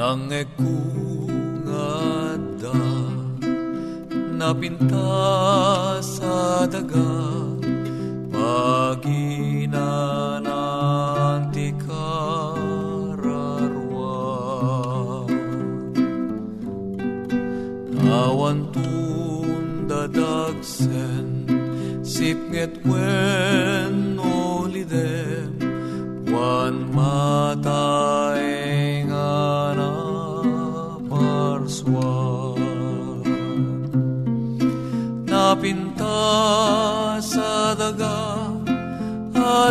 Nang ekungada napinta sa daga paginananti kararwa awan tundadagsen sipnget wen olidem wan matay sa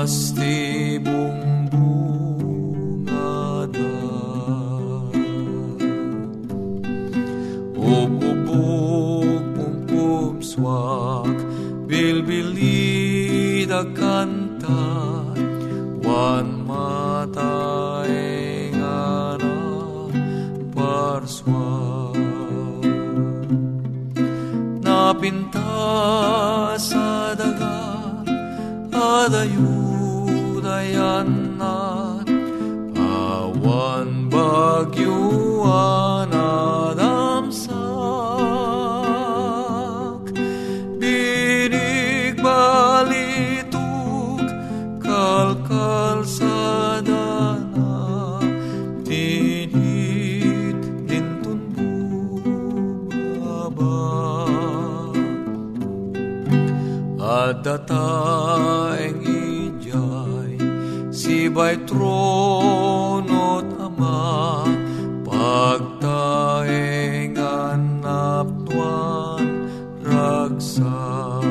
must dataeng ijay sibay tronot ama pagtaeng anaptuan ragsak.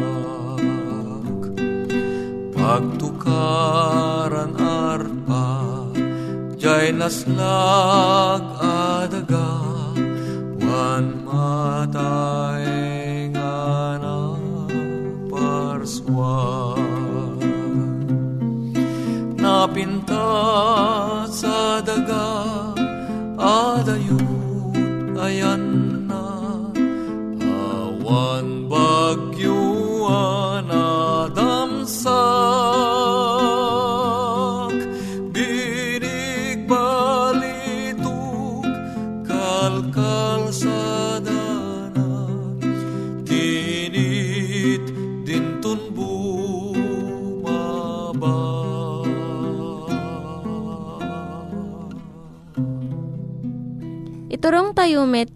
Pagtukaran arpa jay na Naslag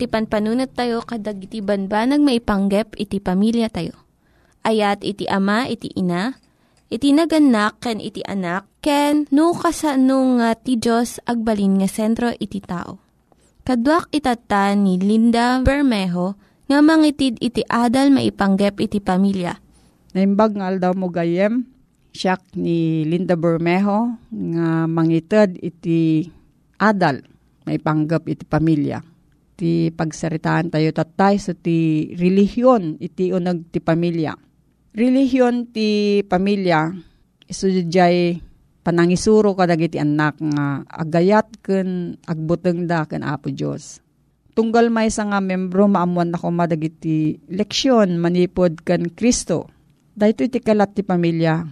tayo met, ti panpanunat tayo kadag iti banbanag maipanggep iti pamilya tayo. Ayat iti ama, iti ina, iti naganak, ken iti anak, ken no kasano nga ti Diyos agbalin nga sentro iti tao. Kaduak itata ni Linda Bermejo nga mangitid iti adal maipanggep iti pamilya. Naimbag nga aldaw mo gayem, siyak ni Linda Bermejo nga mangited iti adal na ipanggap iti pamilya. Ti pagsaritaan tayo tatay so ti relihiyon iti unag ti pamilya. Relihiyon ti pamilya iso jay panangisuro kadag iti anak nga agayat ken agbuteng da ken Apo Dios. Tunggal may sa nga membro maamuan na kumadag iti leksyon manipod ken Kristo. Dahito iti kalat ti pamilya.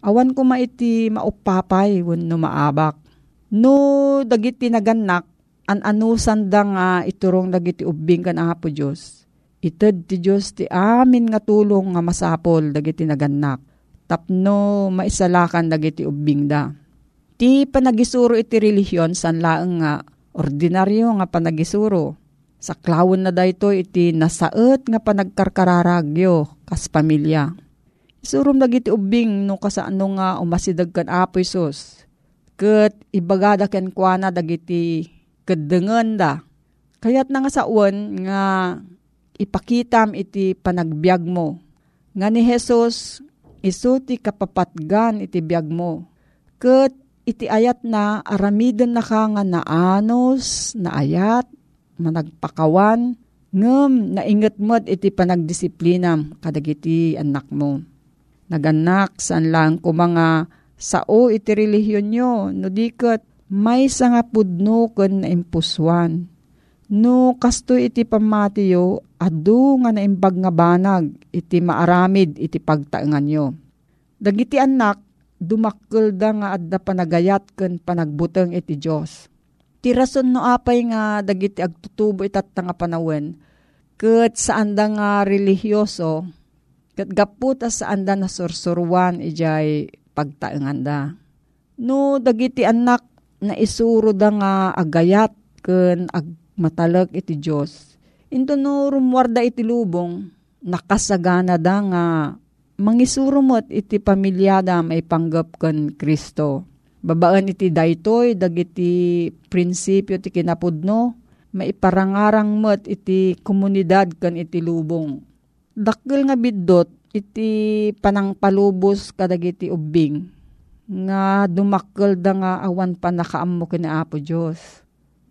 Awan ko maiti maupapay wenno maabak. No dagiti naganak an anusan da nga iturong dagiti ubing kan Apo Dios. Ited ti Dios ti amin nga tulong nga masapol dagiti naganak. Tapno maisalakan dagiti ubing da. Ti panagisuro iti relihiyon san laeng nga ordinaryo nga panagisuro. Saklawon na dayto iti nasaet nga panagkarkararagyo kas pamilya. Isurum dagiti ubing no kasano nga umasidag kan Apo Isus. Ket ibagada ken kuana dagiti kedengen da. Kayat na nga sa uwan nga ipakitam iti panagbiag mo. Nga ni Jesus, iso ti kapapatgan iti biag mo. Ket iti ayat na aramiden na ka nga naanos, naayat, managpakawan, ngem nainget mod iti panagdisiplinam kadagiti anak mo. Naganak saan lang ko sao iti relihiyon nyo, no diket may nga pudno ken na impuswan. No kasto iti pamatiyo, adu nga naimbag nga banag, iti maaramid iti pagtaengan nyo. Dagiti anak, dumakkel da nga adda panagayat ken panagbuteng iti Dios. Ti rason no apay nga dagiti agtutubo itat nga panawen, ket saan da nga religyoso, ket gaputa saan da nasursuruan ijay pagtaengan da. No dagiti anak na isuro da nga agayat ken agmatalag iti Dios. Into no rumwarda iti lubong, nakasagana da nga mangisurumot iti pamilyada may panggap ken Kristo. Babaan iti daytoy dagiti prinsipyo ti kinapudno maiparangarang met iti komunidad ken iti lubong. Dakkel nga biddot iti panangpalubos kadagiti ubing nga dumakkel da nga awan pa nakaammo kina Apo Diyos.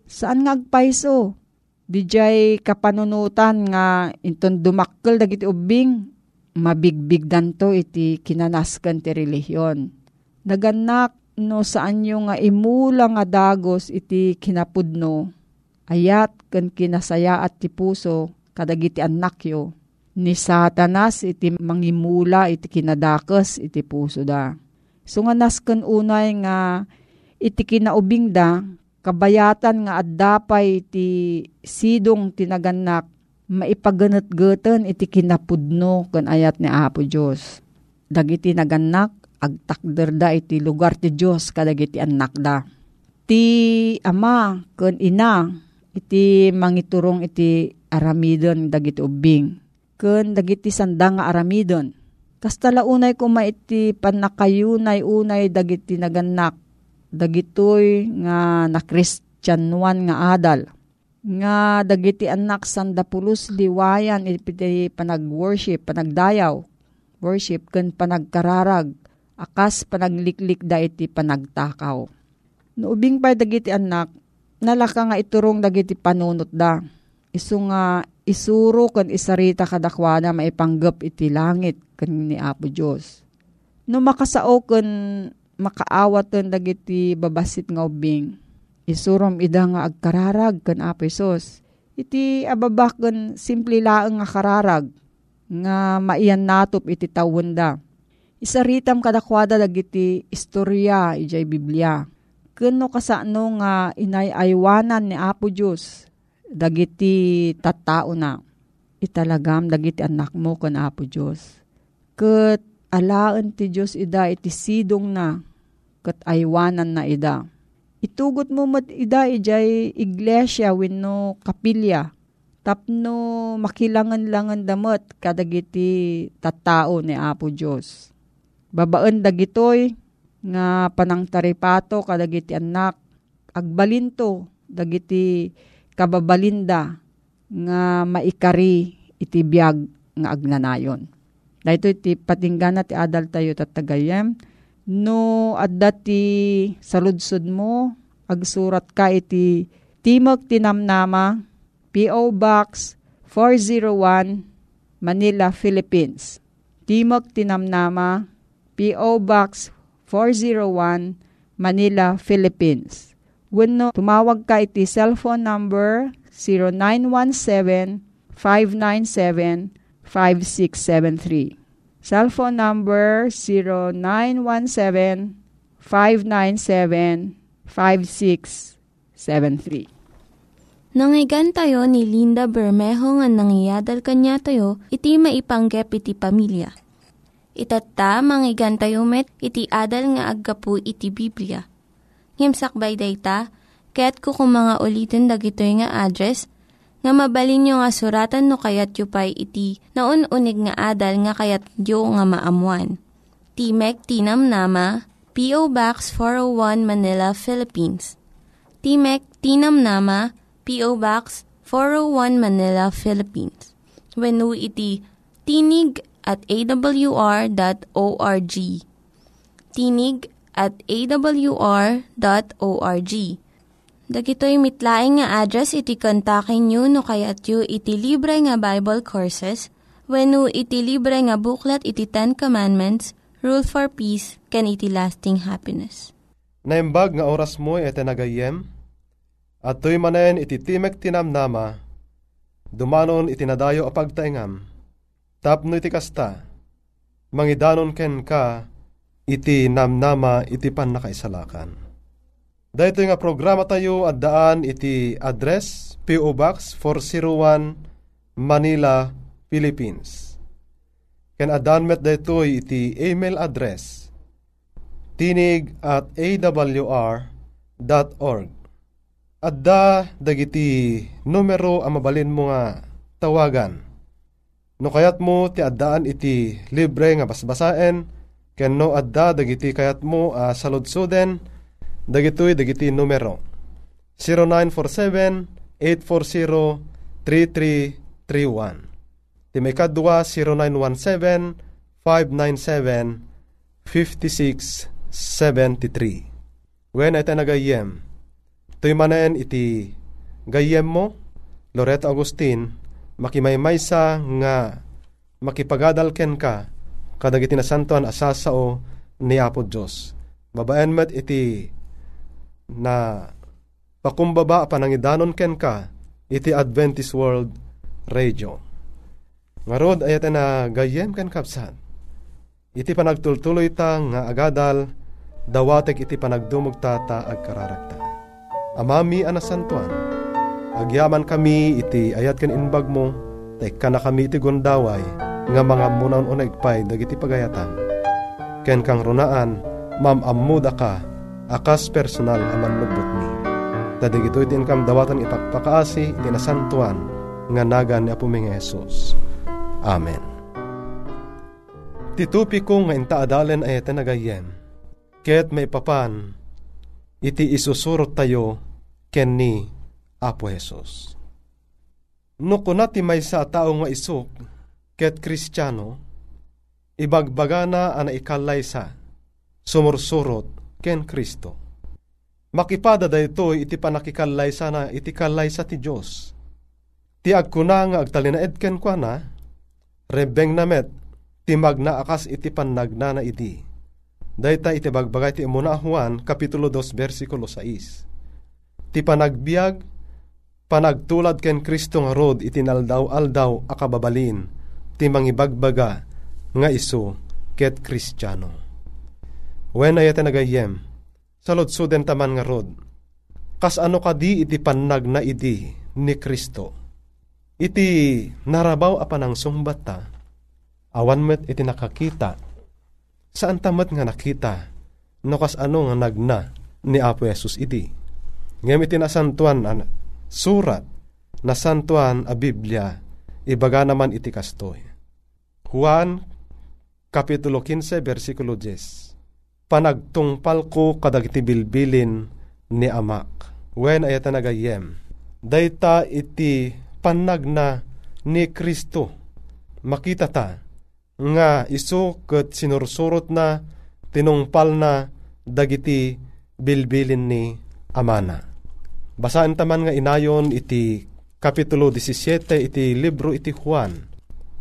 Saan nga agpaiso? Dijay kapanunutan nga inton dumakkel dagiti ubing, mabigbigdan to iti kinanasken ti relihiyon. Naganak no saan yung nga imula nga dagos iti kinapudno, ayat ken kinasaya at ti puso kadagiti anak yo. Ni satanas iti mangimula iti kinadakes iti puso da. So nga nasken unay nga iti kinaubing da, kabayatan nga addapay iti sidong tinaganak, maipaganat-gatan iti kinapudno kan ayat ni Apo Diyos. Dagiti naganak, agtakder da iti lugar ti Diyos kadagiti anak da. Ti ama kan ina, iti mangiturong iti aramidon dagiti ubing. Ken dagiti sanda nga aramidon Kastala unay ko maiti panakayunay unay dagiti naganak. Dagitoy nga na Christianuan nga adal. Nga dagiti anak sandapulos liwayan iti panag-worship, panagdayaw. Worship ken panagkararag. Akas panagliklik da iti panagtakaw. Noubing pa dagiti anak, nalaka nga iturong dagiti panunot da. Isu nga isuro kan isarita kadakwana maipanggap iti langit kan ni Apo Diyos. No makasao kan makaawat kan dagiti babasit nga ubing. Isurom ida nga agkararag kan Apo Isos. Iti ababak kan simple laeng nga kararag nga maiyan natop iti tawenda. Isaritam kadakwada dagiti istorya ijay Biblia. Kuno kasano nga inayaywanan ni Apo Diyos dagiti tattao na italagam dagiti anak mo kan Apo Diyos. Kat alaan ti Diyos ida iti sidong na kat aywanan na ida. Itugot mo mat ida ijay iglesia wenno kapilya tapno makilangan-langan damot kadagiti tattao ni Apo Diyos. Babaan dagitoy nga panangtaripato kadagiti anak agbalinto dagiti kababalinda nga maikari iti biyag nga agnanayon. Dahito iti patinggan ti adal tayo tatagayem. No adda ti saludsod mo agsurat ka iti Timog Tinamnama P.O. Box 401 Manila, Philippines. Timog Tinamnama P.O. Box 401, Manila, Philippines. Wenno tumawag ka iti cellphone number 0917-597-5673. Cellphone number 0917-597-5673. Nangyigan tayo ni Linda Bermejo nga nangyadal kanya tayo, iti maipanggep iti pamilya. Itatta, manggigan tayo met, iti adal nga aggapu iti Biblia. Ngimsakbay dayta, kaya't kukumanga ulitin dagito nga address, nga mabalin nga suratan no kayat yu pa'y iti na unig nga adal nga kayat yu nga maamuan. Timek Tinam Nama, P.O. Box 401 Manila, Philippines. Timek Tinam Nama, P.O. Box 401 Manila, Philippines. When iti tinig at awr.org. Tinig at awr.org. Dagitoy mitlaing nga address iti kontakin nyo no kayat yu iti libre nga Bible Courses when iti libre nga buklat iti Ten Commandments, Rule for Peace, can iti lasting happiness. Naimbag nga oras mo iti nagayem, at tuy manen iti timek tinamnama, dumanon iti nadayo a pagtaingam, tapno iti kasta, mangidanon ken ka, iti namnama iti pan nakaisalakan. Dahito nga programa tayo at daan iti address P.O. Box 401 Manila, Philippines. Ken adan met dahito iti email address tinig at awr.org. Adda dagiti numero ang mabalin mo nga tawagan. No kayat mo ti addaan iti libre nga basbasaen ken no adda dagiti kayat mo a uh, saludsuden dagitoy dagiti numero. 0947-840-3331 Ti may kadwa 0917-597-5673 When ito nagayem Tuy manen iti gayem mo? Loreto Agustin makimaymaysa nga makipagadalken ka kadagiti na santuan asasao ni Apo Diyos. Babaen met iti na pakumbaba panangidanon ken ka iti Adventist World Radio. Ngarod ayat na gayem ken kapsan. Iti panagtultuloy ta nga agadal dawatek iti panagdumog tata agkararagta. Amami anasantuan. Agyaman kami iti ayat ken inbag mo, tek na kami iti gondaway, nga mga munaon unegpay dagiti pagayatan. Ken kang runaan, mamammuda ka, akas personal aman lubot mi. Tadig ito itin kam dawatan ipagpakaasi, iti nasantuan, nga nagan ni Apuming Jesus. Amen. Titupi ko nga intaadalen ay iti nagayem, ket may papan, iti isusurot tayo, ken ni Apo Jesus. No kunati may sa tao nga isuk, ket kristyano, ibagbaga na ana ikalay sa, sumursurot ken Kristo. Makipada da ito iti panakikalay sana iti kalay sa ti Diyos. Ti agkuna nga agtalinaed ken kwa na, rebeng namet, ti magna akas iti panagna na iti. Dayta iti bagbagay ti imuna Juan, Kapitulo 2, versikulo 6. Ti panagbiag, panagtulad ken Kristo nga rod iti naldaw-aldaw akababalin, ti mangibagbaga nga iso ket Kristiyano. Wen ayate nagayem, saludsuden taman nga rod, kas ano kadi iti panag na idi ni Kristo. Iti narabaw apanang sumbata, awan met iti nakakita, saan tamat nga nakita, no kas ano nga nagna ni Apo Yesus iti. Ngem iti nasantuan an, surat, nasantuan a Biblia, ibaga naman iti kastoy. Juan Kapitulo 15, versikulo 10. Panagtungpal ko kadagiti bilbilin ni amak. Wen ayata nagayem. Dayta iti panagna ni Kristo. Makita ta nga iso ket sinursurot na tinungpal na dagiti bilbilin ni amana. Basaan taman nga inayon iti Kapitulo 17 iti libro iti Juan,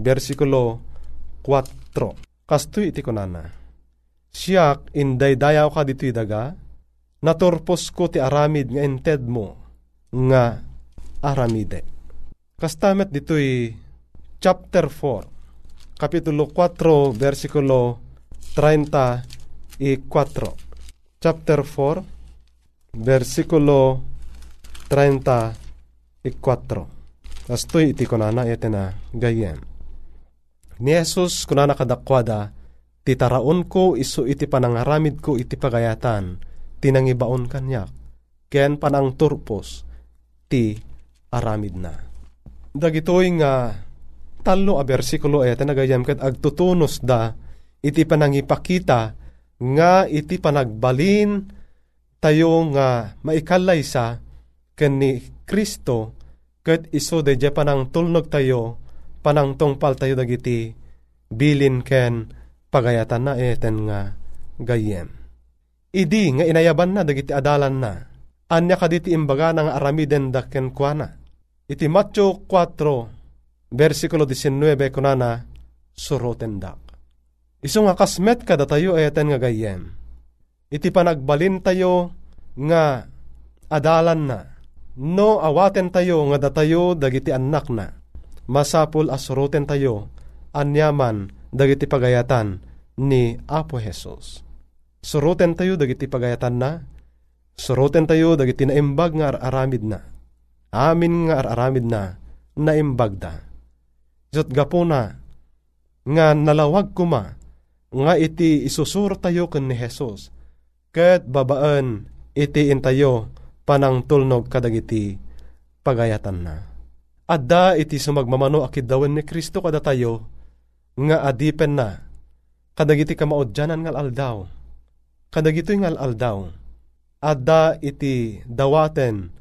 versikulo 4. Kastoy iti kunana. Siyak inday dayaw ka dito'y daga, naturpos ko ti aramid nga inted mo, nga aramide. Kastamet dito'y chapter 4, kapitulo 4, versikulo 34. Chapter 4, versikulo 34. Kastoy iti kunana iti na gayem Ni Jesus kuna nakadakwada, titaraon ko iso iti panangaramid ko iti pagayatan, tinangibaon kanyak, ken panang turpos, ti aramid na. Dagitoy nga talo a bersikulo ay nagayam kat agtutunos da iti panangipakita nga iti panagbalin tayo nga maikalay sa ken ni Kristo ket iso de panang tulnog tayo panang tungpal tayo dagiti bilin ken pagayatan na eten nga gayem. Idi nga inayaban na dagiti adalan na. Anya kaditi imbaga nga aramiden da ken kuana. Iti Matthew 4 versikulo 19 kunana suroten dak. Iso nga kasmet kada tayo eten nga gayem. Iti panagbalin tayo nga adalan na. No awaten tayo nga datayo dagiti anak na masapul asuruten tayo, anyaman dagiti pagayatan ni Apo Jesus. Suruten tayo dagiti pagayatan na, suruten tayo dagiti naimbag nga aramid na, amin nga aramid na, naimbag da. Isot gapo na, nga nalawag kuma, nga iti isusur tayo ken ni Jesus, ket babaan iti intayo panang tulnog kadagiti pagayatan na. Adda iti sumagmamano akid dawen ni Kristo kada tayo, nga adipen na, kadagiti kamaudyanan ngal aldaw, kadagito ngal aldaw, adda iti dawaten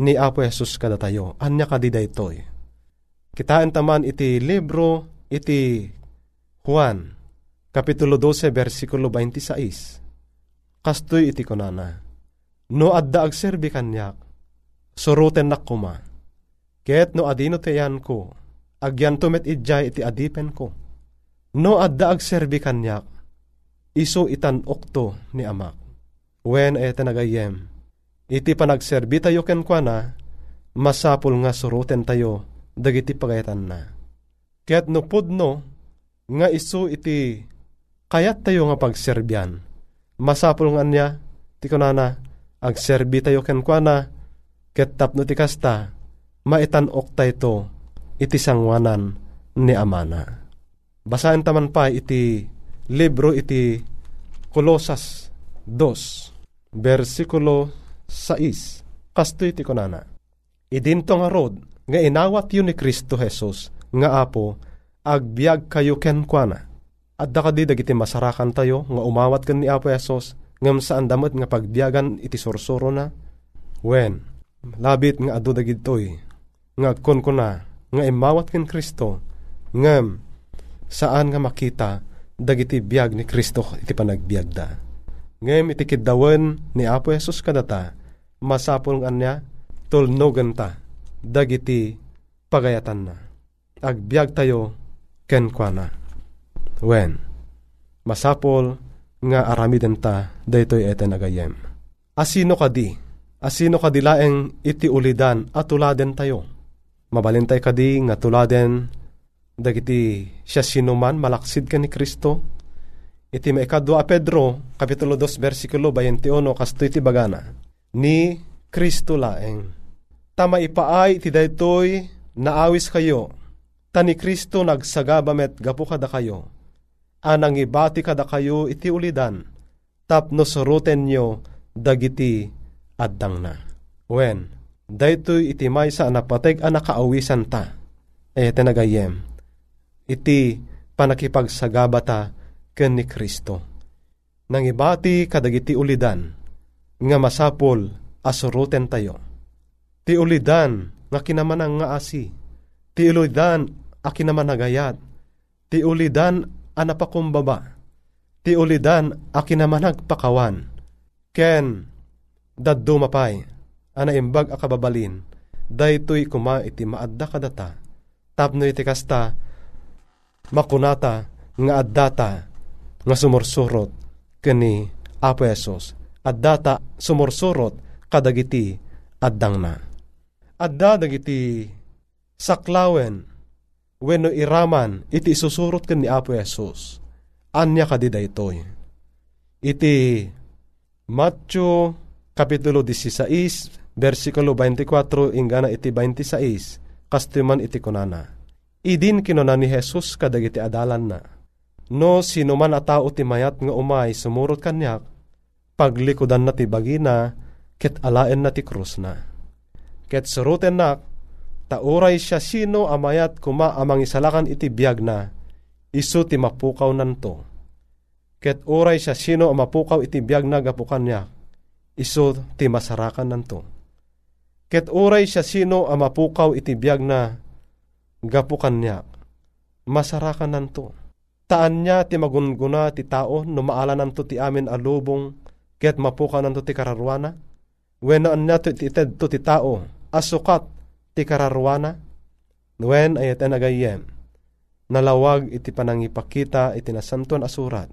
ni Apo Jesus kada tayo, anya kadida itoy. Kitaan taman iti libro, iti Juan, Kapitulo 12, versikulo 26. Kastoy iti konana, no adda agserbi kanyak, suruten nakuma, Ket no adino tayan ko, agyan tumet idjay iti adipen ko. No adda agserbi kanyak, iso itan okto ni amak. Wen ay nagayem, iti panagserbi tayo ken kwa na, masapul nga suruten tayo, dagiti pagayatan na. Ket no pudno, nga iso iti kayat tayo nga pagserbyan. Masapul nga niya, ti kunana, agserbi tayo ken kwa na, ket tapno ti kasta, maitanok ta ito iti sangwanan ni Amana. Basahin taman pa iti libro iti Kolosas 2, versikulo 6. Kasto iti kunana. Idinto nga rod, nga inawat yun ni Kristo Jesus, nga apo, agbiag kayo ken kwa At da dagiti masarakan tayo, nga umawat kan ni Apo Jesus, ngam saan damot nga pagbiagan iti sursuro na. When, labit nga adu dagitoy, nga kon ko na nga imawat ken Kristo ngem saan nga makita dagiti biag ni Kristo iti panagbiag da. Ngem iti ni Apo Jesus kadata masapul nga niya tulnogan ta dagiti pagayatan na. Agbyag tayo ken kwa na. Wen, masapol nga aramiden ta daytoy eten agayem. Asino kadi? Asino kadi laeng iti ulidan at tuladen tayo? Mabalintay kadi nga tuladen dagiti siya sinuman malaksid ka ni Kristo. Iti maikadwa Pedro, Kapitulo 2, versikulo 21, kasto iti bagana. Ni Kristo laeng. Tama ipaay ti daytoy naawis kayo. Tani Kristo nagsagabamet gapu kada kayo. Anang ibati kada kayo iti ulidan. Tapno suruten nyo dagiti addang na. Wen, daytoy iti maysa napateg a nakaawisan ta. E tenagayem, iti panakipagsagabata ken ni Kristo. Nang ibati kadagiti ulidan, nga masapol asuruten tayo. Ti ulidan nga kinamanang nga asi. Ti ulidan a kinamanagayat. Ti ulidan a napakumbaba. Ti ulidan a kinamanag pakawan. Ken, daddo mapay, ana imbag a kababalin, daytoy kuma iti maadda kadata, tapno iti kasta, makunata nga addata nga sumursurot kani Apo Esos. Addata sumursurot kadagiti addang na. Adda dagiti saklawen wenno iraman iti isusurot ken ni Apo Esos. Anya kadi daytoy. Iti Matthew Kapitulo 16, versikulo 24, ingana iti 26, kastuman iti kunana. Idin kinuna ni Jesus kadagiti adalan na. No sino man a tao ti mayat nga umay sumurot kanyak, paglikodan na ti bagina, ket alaen na ti krus na. Ket suruten nak, tauray siya sino amayat kuma amang isalakan iti biyag na, isu ti mapukaw nanto. Ket uray siya sino mapukaw iti biyag na gapukan niya, iso ti masarakan nanto. Ket uray siya sino mapukaw iti biyag na gapukan niya, masarakan nanto. Taan niya ti magunguna ti tao no maala nanto ti amin alubong ket mapukaw nanto ti kararwana. When niya ti ited to ti tao asukat ti kararwana. Wen ayat anagayem nalawag iti panangipakita iti nasantuan asurat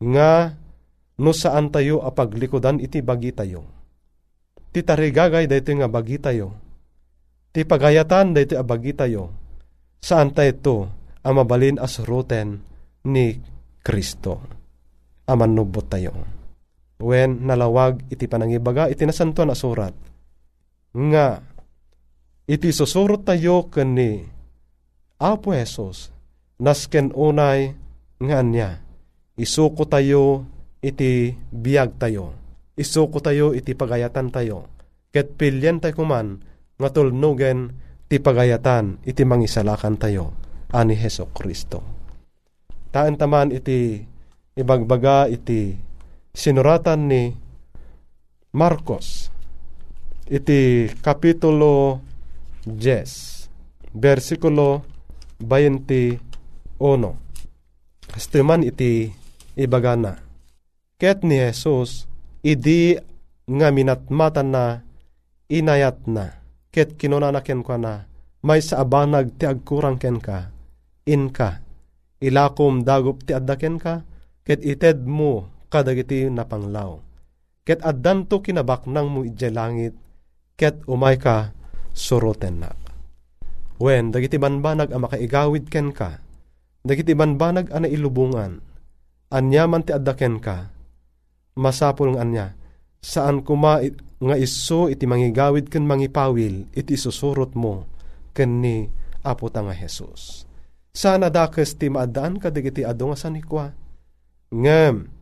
nga no saan tayo apaglikodan iti bagi tayo. Ti tarigagay dayto nga bagi tayo. Ti pagayatan dayto a bagi tayo. Saan tayo ito amabalin as ruten ni Kristo. Amanubot tayo. When nalawag iti panangibaga iti nasanto na surat. Nga iti susurot tayo kani Apo Jesus nasken unay nga niya isuko tayo iti biyag tayo. Isuko tayo iti pagayatan tayo. Ket pilyen tayo kuman nga tulnugen ti pagayatan iti mangisalakan tayo ani Heso Kristo. Taan taman iti ibagbaga iti sinuratan ni Marcos iti kapitulo 10 versikulo 21 Kastuman iti ibagana. Ket ni Jesus, idi nga minatmatan na inayat na. Ket kinunanaken ka na, may sa abanag ti agkurang ken ka, in ka, ilakom dagup ti addaken ka, ket ited mo kadagiti napanglaw. Ket addanto kinabak nang mo ije langit, ket umay ka suroten na. Wen, dagiti banbanag a makaigawid ken ka, dagiti banbanag a nailubungan, anyaman ti addaken ka, masapul nga anya, saan kuma nga iso iti mangigawid ken mangipawil iti susurot mo ken ni Apo ta nga Jesus. Sana dakes ti maadaan ka dagiti ado nga sanikwa. Ngem,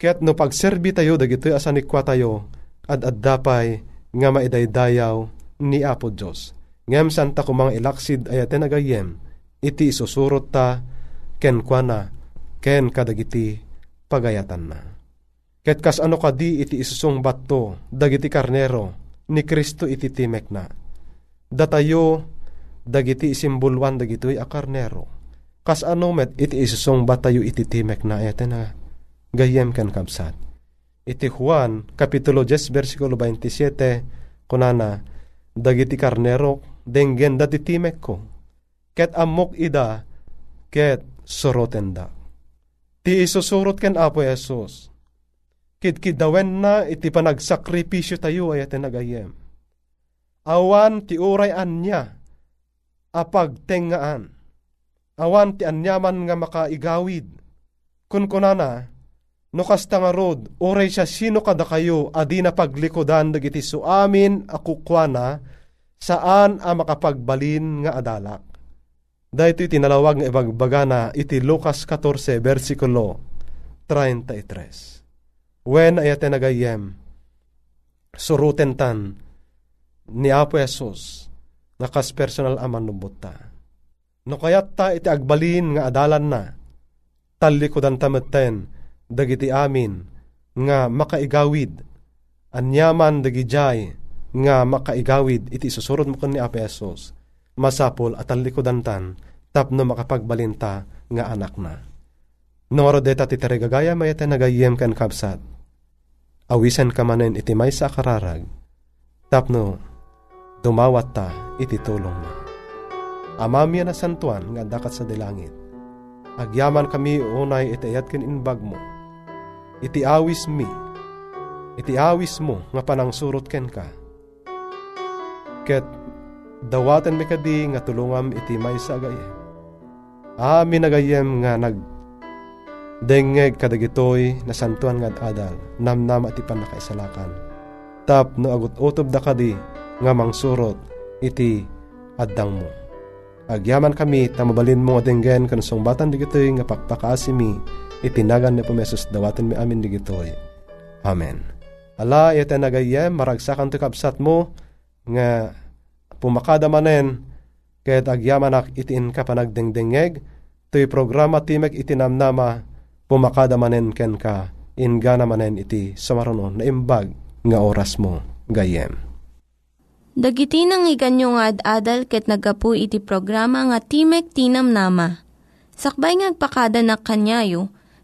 ket no pagserbi tayo dagiti asanikwa tayo, ad addapay nga maidaydayaw ni Apo Diyos. Ngem santa kumang ilaksid ayaten agayem, iti isusurot ta ken kwa na ken kadagiti pagayatan na. Ket kas ano kadi iti isusong bato, dagiti karnero, ni Kristo iti timek na. Datayo, dagiti isimbulwan dagitoy a karnero. Kas ano met iti isusong batayo iti timek na ete na gayem ken kabsat. iti Juan, Kapitulo 10, versikulo 27, kunana, dagiti karnero, denggen dati timek ko, ket amok ida, ket soroten da. Ti isusurot ken Apo Jesus, kidkidawen na iti panagsakripisyo tayo ay nagayem. Awan ti uray anya, apag tengaan. Awan ti anyaman nga makaigawid. Kun kunana, no kasta nga rod, oray siya sino kada kayo adi na paglikodan dagiti suamin akukwana saan a makapagbalin nga adalak. Dahito iti nalawag nga ibagbagana iti Lucas 14 versikulo 33. When ayate nagayem, suruten tan ni Apo Jesus nakas personal aman nubuta. No kayat ta iti agbalin nga adalan na, talikodan tametten, dagiti amin nga makaigawid anyaman dagijay nga makaigawid iti susurod mo ni Apesos masapol at alikodan tan tapno makapagbalinta nga anak na. Noro deta ti tarigagaya mayete nagayem kan kapsat. Awisen ka manen iti may sa kararag. Tapno dumawat ta iti tulong na. Amamya na santuan nga dakat sa dilangit. Agyaman kami unay iti ayat kin inbag mo iti awis mi, iti awis mo nga panang surot ken ka. Ket dawatan mi kadi nga tulungam iti may sagay. Amin nagayem nga nag dengeg kadagitoy na santuan nga adal namnam ati panakaisalakan. Tap no agut utob da kadi nga mangsurot iti addang mo. Agyaman kami tamabalin mo adenggen kan batan digitoy nga pakpakaasimi itinagan ni pumesos dawatin mi amin digitoy. Amen. Ala, iti nagayem, maragsakan ti kapsat mo, nga pumakada manen, ket agyamanak itiin ka panagdengdengeg, to'y programa timek itinamnama, pumakada manen ken ka, ingana manen iti samaruno na imbag nga oras mo, gayem. Dagiti nang iganyo nga ad-adal ket nagapu iti programa nga Timek Tinam Nama. Sakbay ngagpakada na kanyayo,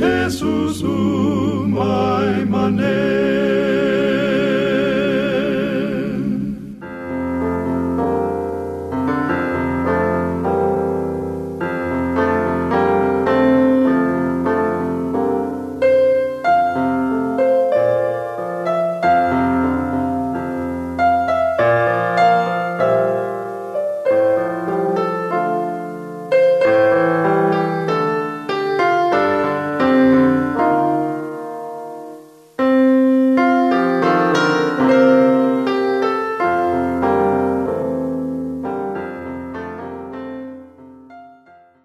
Jesusum mai manet.